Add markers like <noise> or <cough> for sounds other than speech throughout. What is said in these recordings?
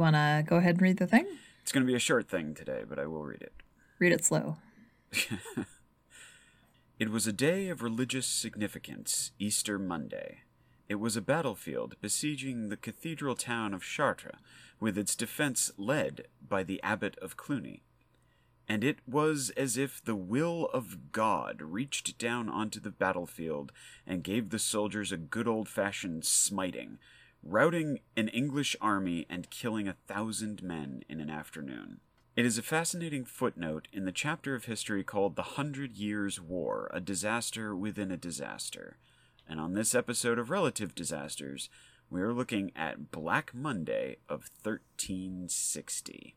want to go ahead and read the thing? It's going to be a short thing today, but I will read it. Read it slow. <laughs> It was a day of religious significance, Easter Monday. It was a battlefield besieging the cathedral town of Chartres, with its defense led by the abbot of Cluny. And it was as if the will of God reached down onto the battlefield and gave the soldiers a good old fashioned smiting, routing an English army and killing a thousand men in an afternoon. It is a fascinating footnote in the chapter of history called The Hundred Years' War, a disaster within a disaster. And on this episode of Relative Disasters, we are looking at Black Monday of 1360.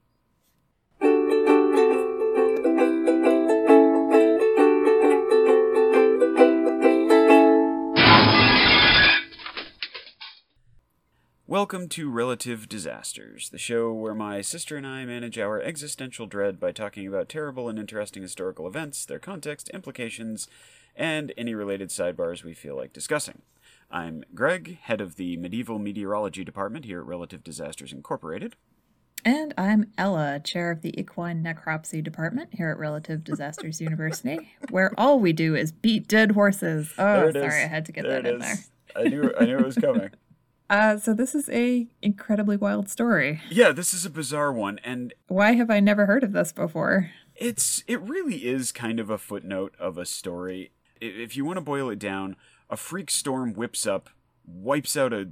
Welcome to Relative Disasters, the show where my sister and I manage our existential dread by talking about terrible and interesting historical events, their context, implications, and any related sidebars we feel like discussing. I'm Greg, head of the Medieval Meteorology Department here at Relative Disasters Incorporated. And I'm Ella, chair of the Equine Necropsy Department here at Relative Disasters University, where all we do is beat dead horses. Oh, sorry, is. I had to get There that in is. there. I knew I knew it was coming. <laughs> Uh, so this is a incredibly wild story. yeah, this is a bizarre one, and Why have I never heard of this before? it's it really is kind of a footnote of a story. If you want to boil it down, a freak storm whips up, wipes out a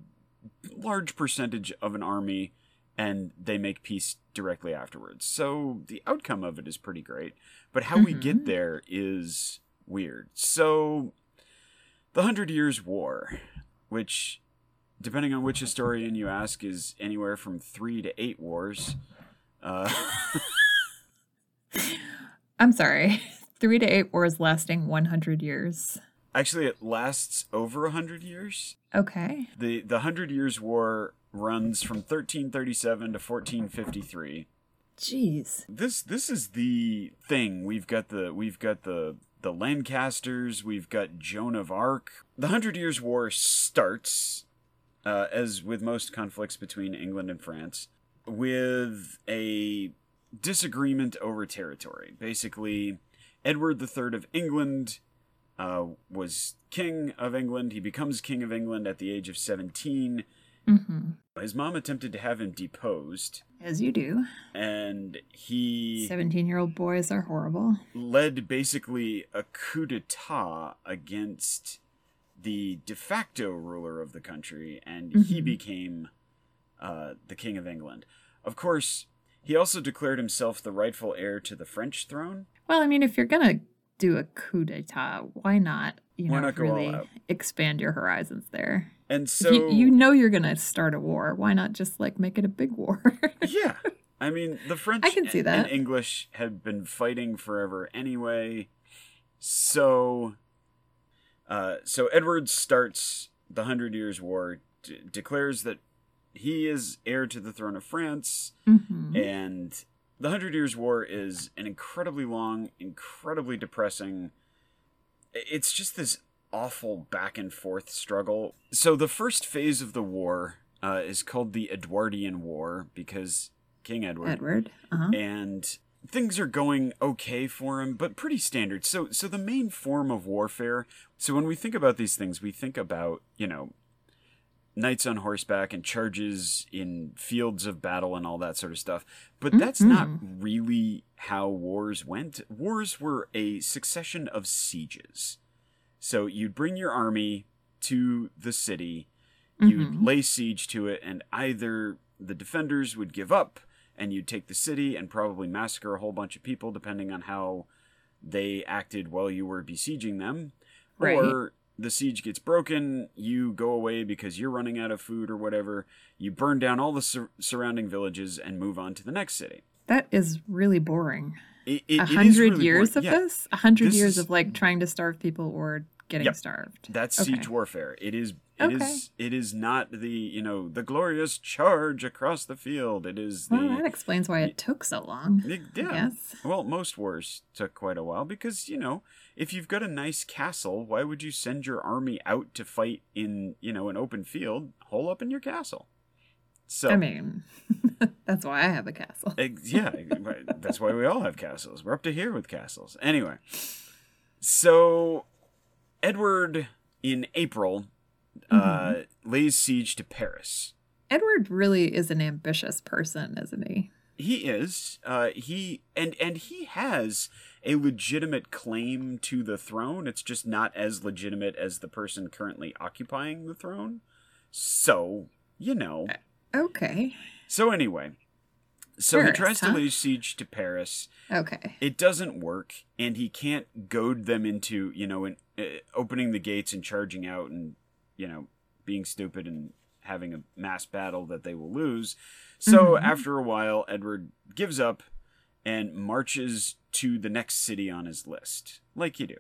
large percentage of an army, and they make peace directly afterwards. So the outcome of it is pretty great, but how we get there is weird. So the Hundred Years' War, which depending on which historian you ask, is anywhere from three to eight wars. Uh, <laughs> I'm sorry. <laughs> Three to eight wars lasting 100 years. actually, it lasts over a hundred years. Okay. the The Hundred Years' War runs from 1337 to 1453. Jeez. This this is the thing. We've got the we've got the the Lancasters. We've got Joan of Arc. The Hundred Years' War starts, uh, as with most conflicts between England and France, with a disagreement over territory. Basically, Edward III of England uh, was king of England. He becomes king of England at the age of 17. Mm-hmm. His mom attempted to have him deposed, As you do. and he 17 year old boys are horrible. led basically a coup d'etat against the de facto ruler of the country, and he Mhm. became uh, the king of England. Of course, he also declared himself the rightful heir to the French throne. Well, I mean, if you're going to do a coup d'etat, why not, you Why know, not really expand your horizons there? And so, you, you know you're going to start a war. Why not just like make it a big war? <laughs> yeah, I mean, the French I can see and- that. and English had been fighting forever anyway. So, uh, so Edward starts the Hundred Years' War, d- declares that he is heir to the throne of France, hmm and the Hundred Years' War is an incredibly long, incredibly depressing. It's just this awful back and forth struggle. So the first phase of the war uh, is called the Edwardian War because King Edward Edward. Uh-huh. and things are going okay for him but pretty standard. So so the main form of warfare so when we think about these things we think about you know knights on horseback and charges in fields of battle and all that sort of stuff. But that's not really how wars went. Wars were a succession of sieges. So you'd bring your army to the city you'd Mhm. lay siege to it and either the defenders would give up and you'd take the city and probably massacre a whole bunch of people depending on how they acted while you were besieging them Right. or the siege gets broken you go away because you're running out of food or whatever you burn down all the sur- surrounding villages and move on to the next city That is really boring. A hundred really years boring. of Yeah, this? A hundred years is- of like trying to starve people or getting Yep. starved. That's Okay. siege warfare. It is. It is. Okay. It is not the you know the glorious charge across the field. It is the Well, that explains why it took so long. Y- I Yeah. Well, most wars took quite a while because, you know, if you've got a nice castle, why would you send your army out to fight in, you know, an open field? Hole up in your castle. So I mean, <laughs> that's why I have a castle. Yeah, that's why we all have castles. We're up to here with castles. Anyway, so Edward in April uh, lays siege to Paris. Edward really is an ambitious person, isn't he? He is. Uh, he and and he has a legitimate claim to the throne. It's just not as legitimate as the person currently occupying the throne. So you know. Okay. So anyway, so he Paris, tries to lay siege to Paris. Okay. It doesn't work, and he can't goad them into you know in, uh, opening the gates and charging out and you know being stupid and having a mass battle that they will lose. So Mhm. after a while, Edward gives up and marches to the next city on his list, like you do.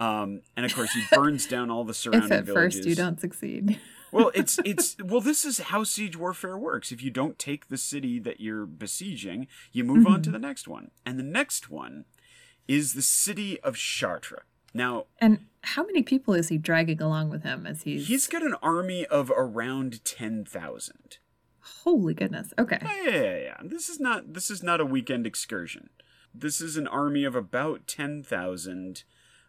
Um, and of course, he burns down all the <laughs> surrounding If at villages. first you don't succeed. Well, it's it's well, this is how siege warfare works. If you don't take the city that you're besieging, you move on to Mm-hmm. the next one, and the next one is the city of Chartres. Now, And how many people is he dragging along with him as he's. he's got an army of around ten thousand. Holy goodness. Okay. Yeah, yeah, yeah, yeah. This is not this is not a weekend excursion. This is an army of about ten thousand.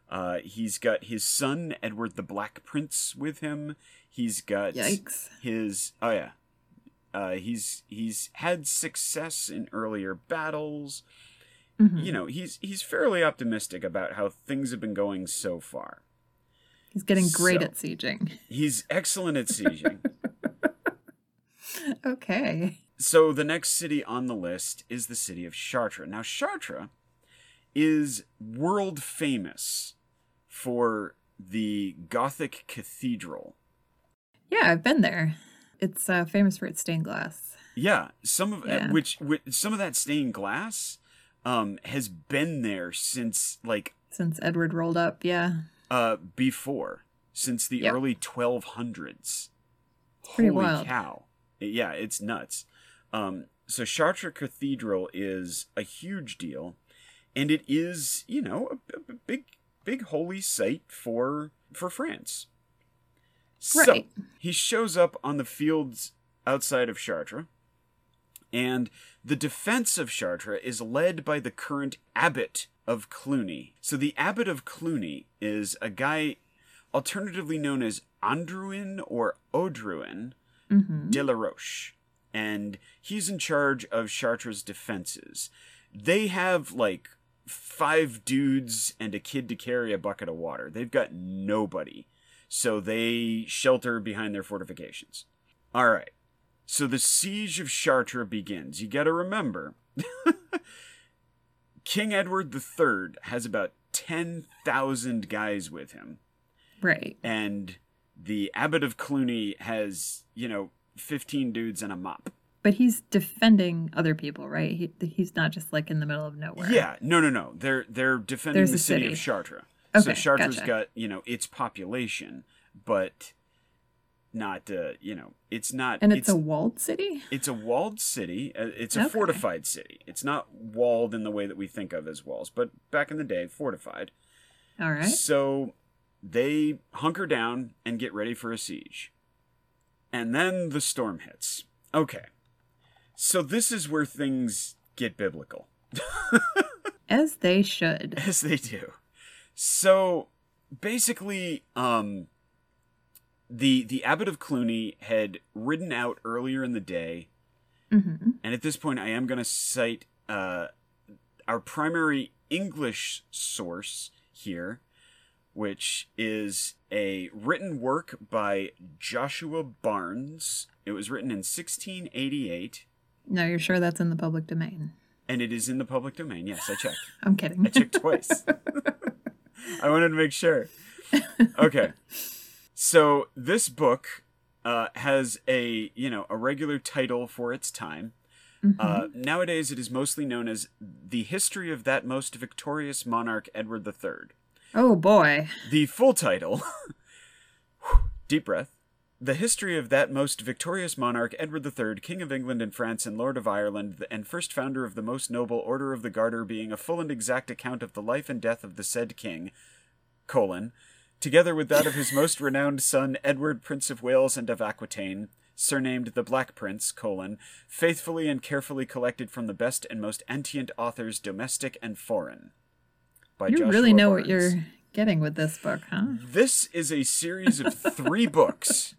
Uh, he's got his son Edward the Black Prince with him. He's got Yikes. his oh yeah. Uh, he's he's had success in earlier battles. Mhm. You know, he's he's fairly optimistic about how things have been going so far. He's getting great So- at sieging. He's excellent at sieging. <laughs> Okay. So the next city on the list is the city of Chartres. Now Chartres is world famous for the Gothic cathedral. Yeah, I've been there. It's uh, famous for its stained glass. Yeah, some of Yeah. which, which some of that stained glass um has been there since like Since Edward rolled up, yeah. uh before since the Yep. early 1200s. Pretty Holy wild. cow. Yeah, it's nuts. Um so Chartres Cathedral is a huge deal and it is, you know, a, a- a big big holy site for for France. So, he shows up on the fields outside of Chartres, and the defense of Chartres is led by the current abbot of Cluny. So the abbot of Cluny is a guy alternatively known as Andruin or Odruin hmm de la Roche, and he's in charge of Chartres' defenses. They have like five dudes and a kid to carry a bucket of water. They've got nobody, so they shelter behind their fortifications. All right. So the siege of Chartres begins. You got to remember, <laughs> King Edward III has about 10,000 guys with him Right. and the abbot of Cluny has, you know, 15 dudes and a mop. But he's defending other people, right? He, he's not just like in the middle of nowhere. Yeah, no, no, no. They're they're defending There's the city, city. of Chartres. So Chartres gotcha. got you know its population, but not uh, you know it's not. And it's, a walled city? it's a walled city. uh, It's a Okay. fortified city. It's not walled in the way that we think of as walls, but back in the day, fortified. All right. So they hunker down and get ready for a siege. And then the storm hits. Okay. So this is where things get biblical, <laughs> As they should. as they do. So basically, um the the abbot of Cluny had ridden out earlier in the day, hmm and at this point I am going to cite uh our primary English source here, which is a written work by Joshua Barnes. It was written in 1688, No, you're sure that's in the public domain? and it is in the public domain. Yes, I checked. <laughs> I'm kidding. I checked twice. <laughs> I wanted to make sure. Okay. So this book uh, has a you know a regular title for its time. Mhm. Uh, nowadays, it is mostly known as the history of that most victorious monarch, Edward III. oh boy. The full title, <laughs> deep breath, the history of that most victorious monarch, Edward III, King of England and France and Lord of Ireland, and first founder of the most noble Order of the Garter, being a full and exact account of the life and death of the said king, colon, together with that of his most renowned son, Edward, Prince of Wales and of Aquitaine, surnamed the Black Prince, colon, faithfully and carefully collected from the best and most antient authors, domestic and foreign. By You Joshua really know what you're getting with this book, huh? This is a series of three books,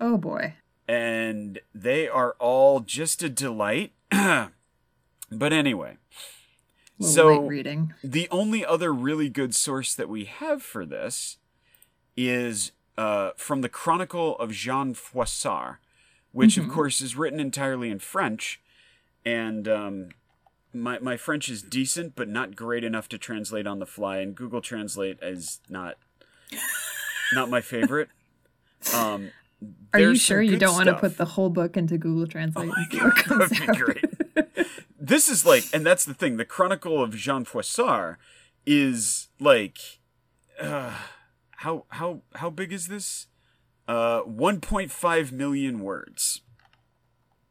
Oh boy. and they are all just a delight. <clears throat> but anyway, So- reading. the only other really good source that we have for this is uh, from the Chronicle of Jean Froissart, which of course is written entirely in French, and um, my my French is decent but not great enough to translate on the fly, and Google Translate is not not my favorite. <laughs> Um, Are you sure you don't want to put the whole book into Google Translate see what that would be great. This is like, and that's the thing. The Chronicle of Jean Froissart is like, uh, how how how big is this? Uh, 1.5 million words.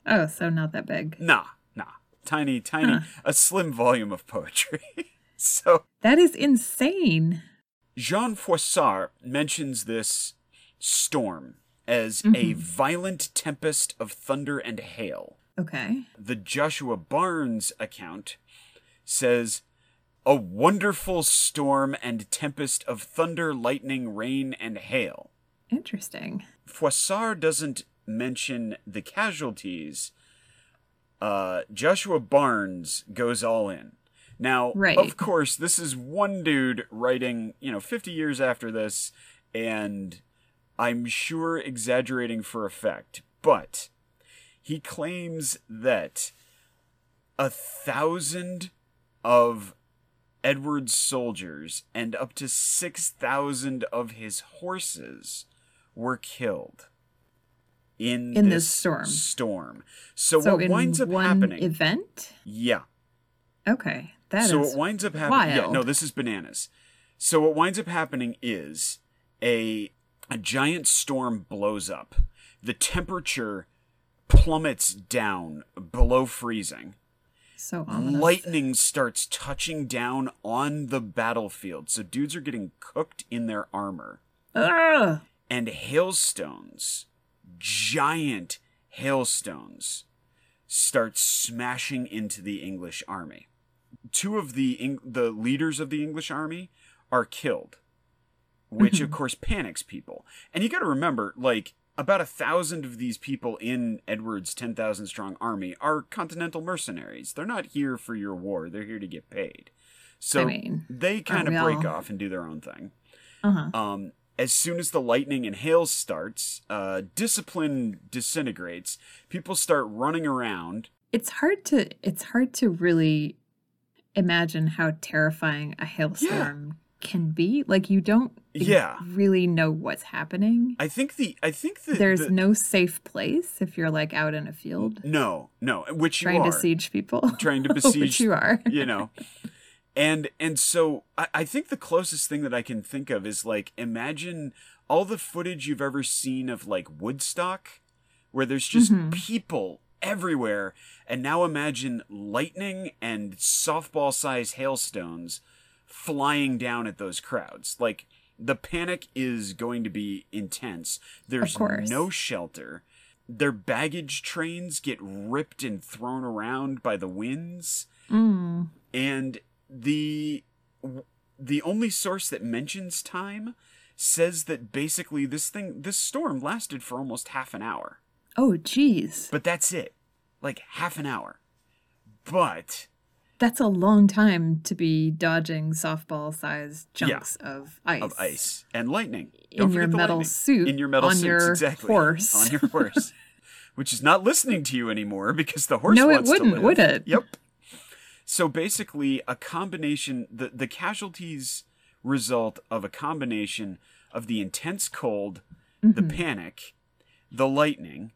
Oh, so not that big. Nah, nah, tiny, tiny, a slim volume of poetry. <laughs> so That is insane. Jean Froissart mentions this storm as a violent tempest of thunder and hail. Okay. the Joshua Barnes account says a wonderful storm and tempest of thunder, lightning, rain, and hail. Interesting. Froissart doesn't mention the casualties. Uh, Joshua Barnes goes all in. Now, Right. of course, this is one dude writing, you know, 50 years after this, and I'm sure exaggerating for effect, but he claims that a thousand of Edward's soldiers and up to 6,000 of his horses were killed in, In this storm. storm. So, so what in winds up one happening? event? yeah. Okay. that is so what winds up happening? Yeah, no, this is bananas. So what winds up happening is a a giant storm blows up. The temperature plummets down below freezing. so ominous. Lightning starts touching down on the battlefield. So dudes are getting cooked in their armor. Ugh! And hailstones, giant hailstones, start smashing into the English army. Two of the the leaders of the English army are killed, which of course panics people. And you got to remember, like about a thousand of these people in Edward's ten thousand strong army are continental mercenaries. They're not here for your war; they're here to get paid. So I mean, they kind of break all? off and do their own thing. Uh-huh. Um, as soon as the lightning and hail starts, uh, discipline disintegrates. People start running around. It's hard to it's hard to really imagine how terrifying a hailstorm can be. Like you don't Yeah. really know what's happening. I think the I think the There's the- no safe place if you're like out in a field no no which you trying to siege people. trying to <laughs> Which besiege you are. you know and and so I, I think the closest thing that i can think of is like imagine all the footage you've ever seen of like woodstock where there's just Mhm. people everywhere and now imagine lightning and softball sized hailstones flying down at those crowds like the panic is going to be intense. There's no shelter. Their baggage trains get ripped and thrown around by the winds. Mm. and the the only source that mentions time says that basically this thing this storm lasted for almost half an hour. Oh geez. but that's it. Like half an hour. But That's a long time to be dodging softball sized chunks of ice. of ice and lightning In Don't your metal lightning. suit in your metal on suits your exactly horse. on your horse <laughs> which is not listening to you anymore because the horse No, it wouldn't, would it? yep so basically a combination the the casualties result of a combination of the intense cold the Mhm. panic the lightning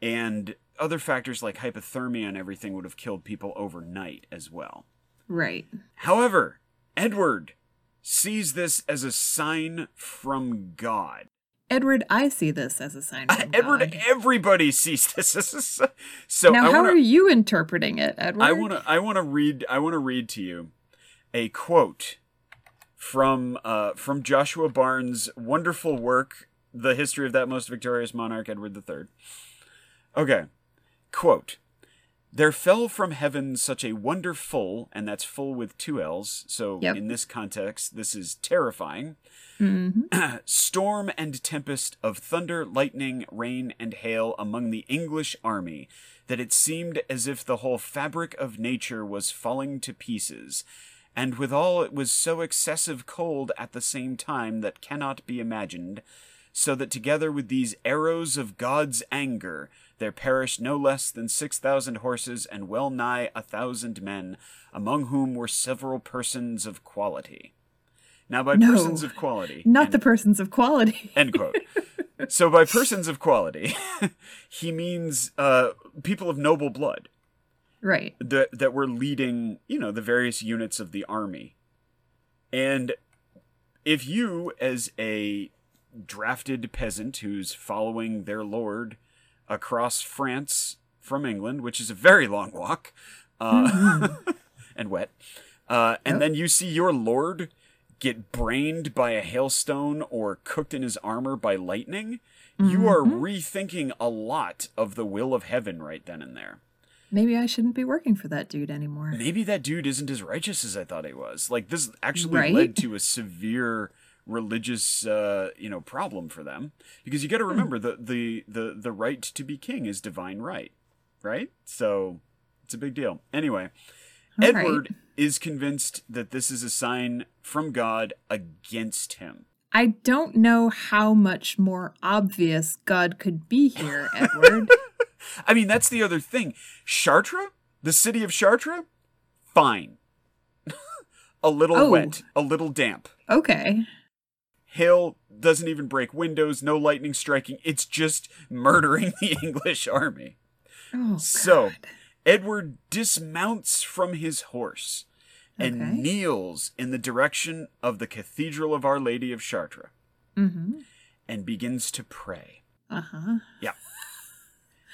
and other factors like hypothermia and everything would have killed people overnight as well Right. However, Edward sees this as a sign from God. Edward, I see this as a sign <laughs> from Edward, God. Edward, everybody sees this as a sign. So now, I how want are you interpreting it, Edward? I want to, I want to read, I want to read to you a quote from, uh, from Joshua Barnes' wonderful work, "The History of That Most Victorious Monarch, Edward III." Okay. Quote There fell from heaven such a wonderful, and that's full with two L's, so Yep. in this context, this is terrifying. hmm <clears throat> storm and tempest of thunder, lightning, rain, and hail among the English army, that it seemed as if the whole fabric of nature was falling to pieces, and withal it was so excessive cold at the same time that cannot be imagined, so that together with these arrows of God's anger, there perished no less than six thousand horses and well nigh a thousand men, among whom were several persons of quality. Now, by No. persons of quality, <laughs> Not and- the persons of quality. <laughs> End quote. so by persons of quality, <laughs> he means uh, people of noble blood right. that that were leading, you know, the various units of the army. And if you, as a drafted peasant who's following their lord across France from England, which is a very long walk, uh, <laughs> <laughs> and wet, uh, and Yep. then you see your lord get brained by a hailstone or cooked in his armor by lightning, you are rethinking a lot of the will of heaven right then and there. Maybe I shouldn't be working for that dude anymore. Maybe that dude isn't as righteous as I thought he was. Like this actually Right? led to a severe religious uh, you know problem for them because you got to Hmm. remember the, the the the right to be king is divine right right so it's a big deal anyway All edward right. is convinced that this is a sign from god against him I don't know how much more obvious God could be here, Edward. <laughs> i mean that's the other thing chartres the city of chartres fine <laughs> a little Oh. wet a little damp okay. Hail doesn't even break windows, no lightning striking. It's just murdering the <laughs> English army. Oh, So, Edward dismounts from his horse and Okay. kneels in the direction of the Cathedral of Our Lady of Chartres Mm-hmm. and begins to pray. Uh huh.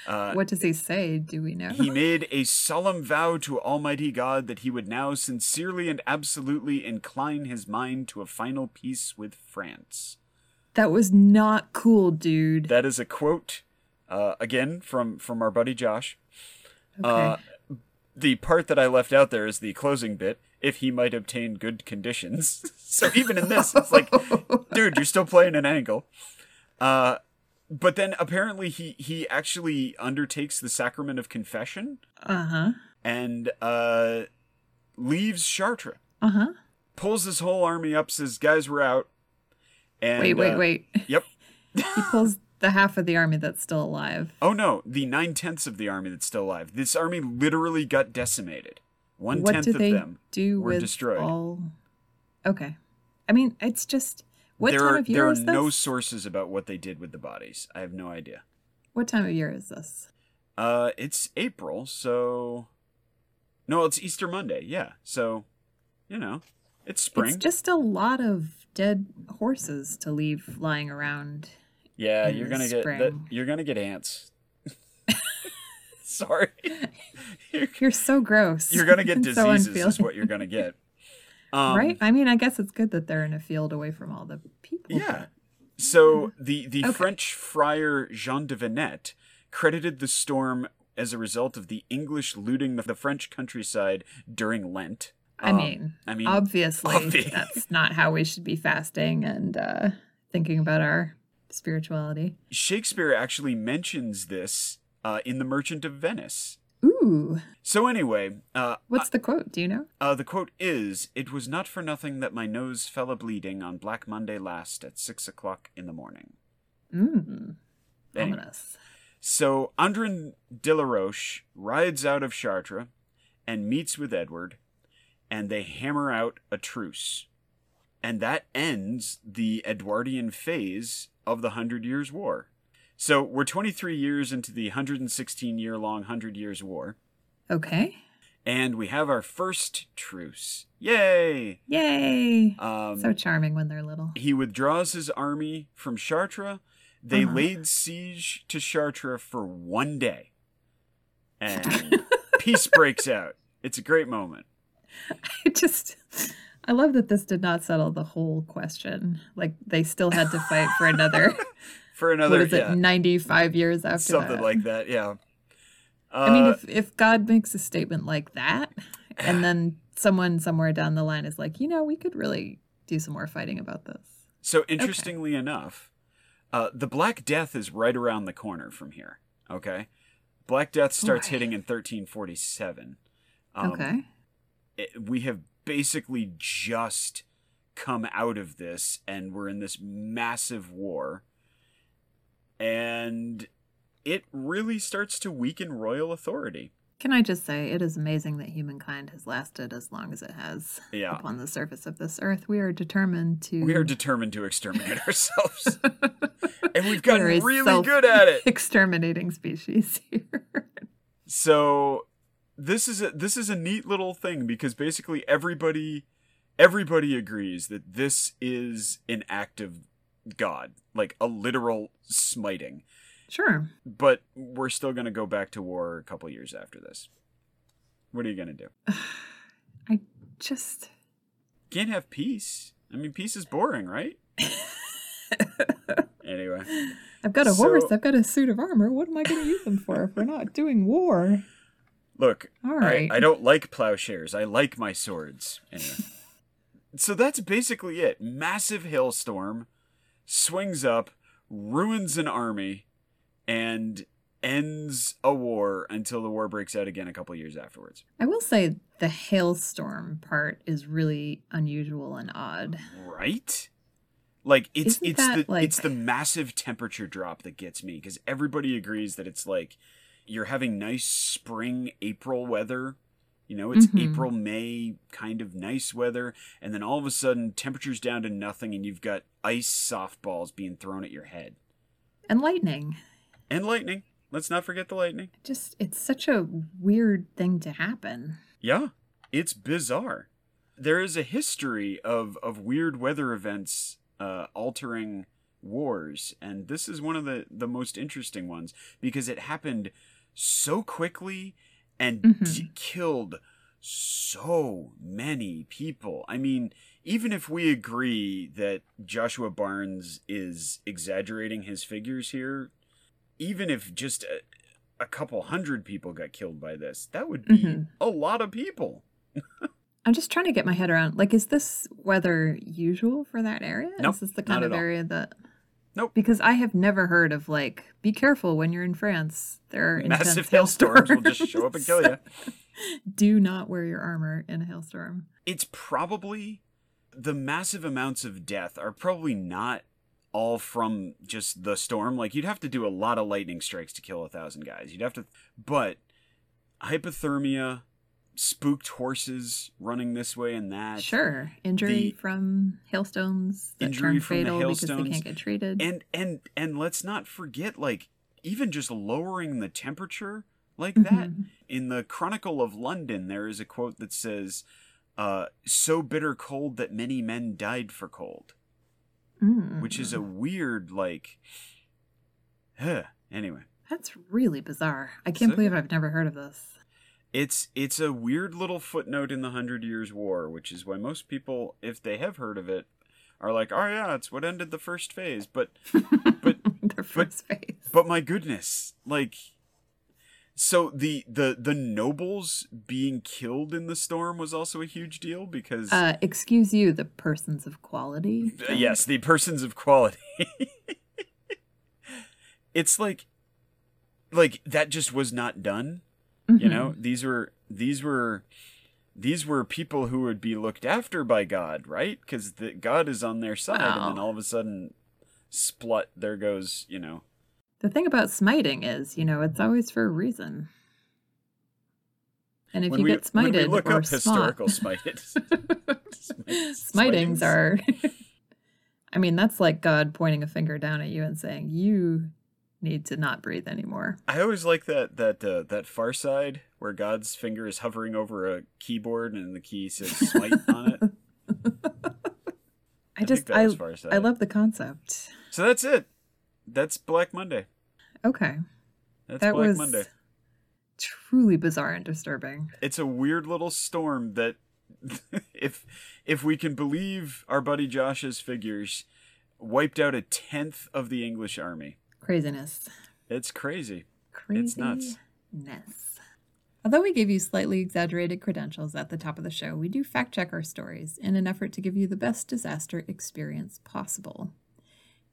Uh, what does he say? Do we know? he made <laughs> a solemn vow to Almighty God that he would now sincerely and absolutely incline his mind to a final peace with France. that was not cool, dude. That is a quote, uh, again from from our buddy Josh. Okay. Uh, the part that I left out there is the closing bit. If he might obtain good conditions, <laughs> so even in this, it's like, <laughs> dude, you're still playing an angle. Uh, but then apparently he he actually undertakes the sacrament of confession uh huh. and uh, leaves Chartres, Uh huh. pulls his whole army up, says, "Guys, we're out." And, Wait, wait, uh, wait. Yep. <laughs> he pulls the half of the army that's still alive. Oh no, the nine tenths of the army that's still alive. This army literally got decimated. One tenth of them do were destroyed. all? Okay. I mean, it's just what there time are of year there are this? no sources about what they did with the bodies. I have no idea. What time of year is this? Uh, it's April, so no, it's Easter Monday. Yeah, so you know, it's spring. It's just a lot of dead horses to leave lying around. yeah, in you're gonna get that. You're gonna get ants. <laughs> <laughs> Sorry, you're, You're so gross. you're gonna get <laughs> and so diseases. is what you're gonna get. Um, right? I mean, I guess it's good that they're in a field away from all the people. Yeah. So the the Okay. French friar Jean de Venette credited the storm as a result of the English looting the, the French countryside during Lent. I Um, mean, I mean, obviously, obvi- that's <laughs> not how we should be fasting and uh, thinking about our spirituality. Shakespeare actually mentions this uh, in The Merchant of Venice. Ooh, So anyway, uh, what's the quote? Do you know? uh, the quote is, "It was not for nothing that my nose fell a bleeding on Black Monday last at six o'clock in the morning." Mm, Anyway. ominous. So Andrin de la Roche rides out of Chartres and meets with Edward, and they hammer out a truce. And that ends the Edwardian phase of the Hundred Years' War. So we're 23 years into the 116 year long Hundred Years' War, Okay. and we have our first truce. Yay! Yay! Um, so charming when they're little. he withdraws his army from Chartres. They Uh-huh. laid siege to Chartres for one day. And <laughs> peace breaks out. It's a great moment. I just, I love that this did not settle the whole question. Like they still had to fight for another <laughs> for another what is it, 95 years after something that. like that. Yeah. I mean, Uh, if, if God makes a statement like that, and then someone somewhere down the line is like, you know, we could really do some more fighting about this. So interestingly enough, uh, the Black Death is right around the corner from here. Okay, Black Death starts Right. hitting in 1347. Um, okay. it- we have basically just come out of this, and we're in this massive war, and it really starts to weaken royal authority. Can I just say, it is amazing that humankind has lasted as long as it has Yeah. upon the surface of this earth. We are determined to. We are determined to exterminate <laughs> ourselves, <laughs> and we've gotten really good at it. exterminating species here. <laughs> So this is a this is a neat little thing because basically everybody everybody agrees that this is an act of God, like a literal smiting. sure. But we're still going to go back to war a couple years after this. What are you going to do? <sighs> I just. Can't have peace. I mean, peace is boring, right? <laughs> anyway, I've got a So- horse. I've got a suit of armor. What am I going to use them for if we're not doing war? look, All right. I. I don't like plowshares. I like my swords. Anyway. <laughs> so that's basically it. Massive hailstorm swings up, ruins an army, and ends a war until the war breaks out again a couple years afterwards. I will say the hailstorm part is really unusual and odd. Right? Like it's Isn't it's the like- it's the massive temperature drop that gets me because everybody agrees that it's like you're having nice spring April weather. You know, it's Mhm. April May kind of nice weather, and then all of a sudden temperatures down to nothing, and you've got ice softballs being thrown at your head And lightning. and lightning. Let's not forget the lightning. Just, it's such a weird thing to happen. Yeah, it's bizarre. There is a history of, of weird weather events uh, altering wars, and this is one of the, the most interesting ones because it happened so quickly and Mhm. d- killed so many people. I mean, even if we agree that Joshua Barnes is exaggerating his figures here, even if just a, a couple hundred people got killed by this, that would be Mhm. a lot of people. <laughs> I'm just trying to get my head around. Like, is this weather usual for that area? Nope, is this the kind of area that? Nope. Because I have never heard of like, be careful when you're in France. There are Massive hailstorms will just show up and kill you. <laughs> Do not wear your armor in a hailstorm. It's probably the massive amounts of death are probably not all from just the storm. Like you'd have to do a lot of lightning strikes to kill a thousand guys. You'd have to, but hypothermia, spooked horses running this way and that. Sure, injury the- from hailstones that Injury turn from the fatal because they can't get treated. and and and let's not forget like even just lowering the temperature like Mm-hmm. that in the chronicle of london there is a quote that says uh so bitter cold that many men died for cold Mm. which is a weird like huh. anyway That's really bizarre. I can't So- believe I've never heard of this. It's it's a weird little footnote in the hundred years war which is why most people if they have heard of it are like oh yeah it's what ended the first phase but <laughs> but Their first phase. But my goodness, like so the the the nobles being killed in the storm was also a huge deal because Uh, excuse you, the persons of quality. Uh, yes, the persons of quality. <laughs> it's like like that just was not done, you mm-hmm. know? These were these were these were people who would be looked after by God, right? The God is on their side and then all of a sudden splut there goes, you know. The thing about smiting is, you know, it's always for a reason. And if when you we, get smited look or up historical smited <laughs> smitings <laughs> are <laughs> I mean, that's like God pointing a finger down at you and saying, You need to not breathe anymore. I always like that that uh, that Far Side where God's finger is hovering over a keyboard and the key says <laughs> "smite" on it. I, just I Far Side. I love the concept. So that's it. That's Black Monday. Okay. That's that Black was Monday. truly bizarre and disturbing. It's a weird little storm that, <laughs> if if we can believe our buddy Josh's figures, wiped out a tenth of the English army. Craziness. It's crazy. Craziness. It's nuts. Although we give you slightly exaggerated credentials at the top of the show, we do fact check our stories in an effort to give you the best disaster experience possible.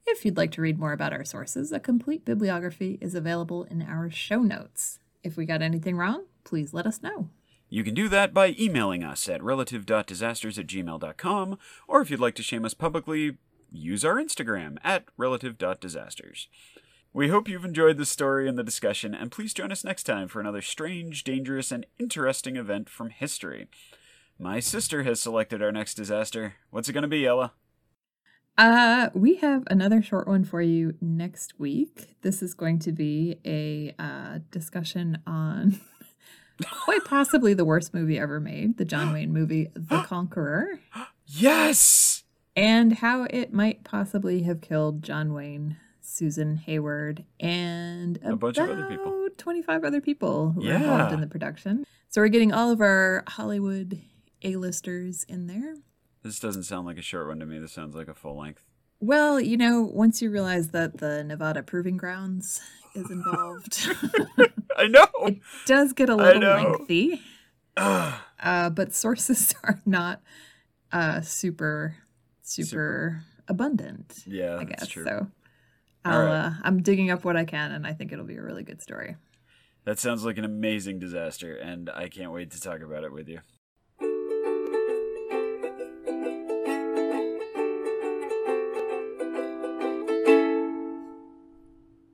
If you'd like to read more about our sources, a complete bibliography is available in our show notes. If we got anything wrong, please let us know. You can do that by emailing us at relative.disasters at gmail.com, or if you'd like to shame us publicly, use our Instagram at relative.disasters. We hope you've enjoyed the story and the discussion, and please join us next time for another strange, dangerous, and interesting event from history. My sister has selected our next disaster. What's it going to be, Ella? Uh, we have another short one for you next week. This is going to be a uh, discussion on <laughs> quite possibly the worst movie ever made, the John Wayne movie The <gasps> Conqueror, Yes! and how it might possibly have killed John Wayne, Susan Hayward, and A bunch of other people. 25 other people who were involved in the production. So we're getting all of our Hollywood A-listers in there. This doesn't sound like a short one to me. This sounds like a full length. Well, you know, once you realize that the Nevada Proving Grounds is involved, <laughs> I know! it does get a little lengthy. <sighs> Uh, but sources <laughs> are not uh, super, super, Super. abundant. yeah, I guess true. so. I'll, right. uh, I'm digging up what I can, and I think it'll be a really good story. That sounds like an amazing disaster, and I can't wait to talk about it with you.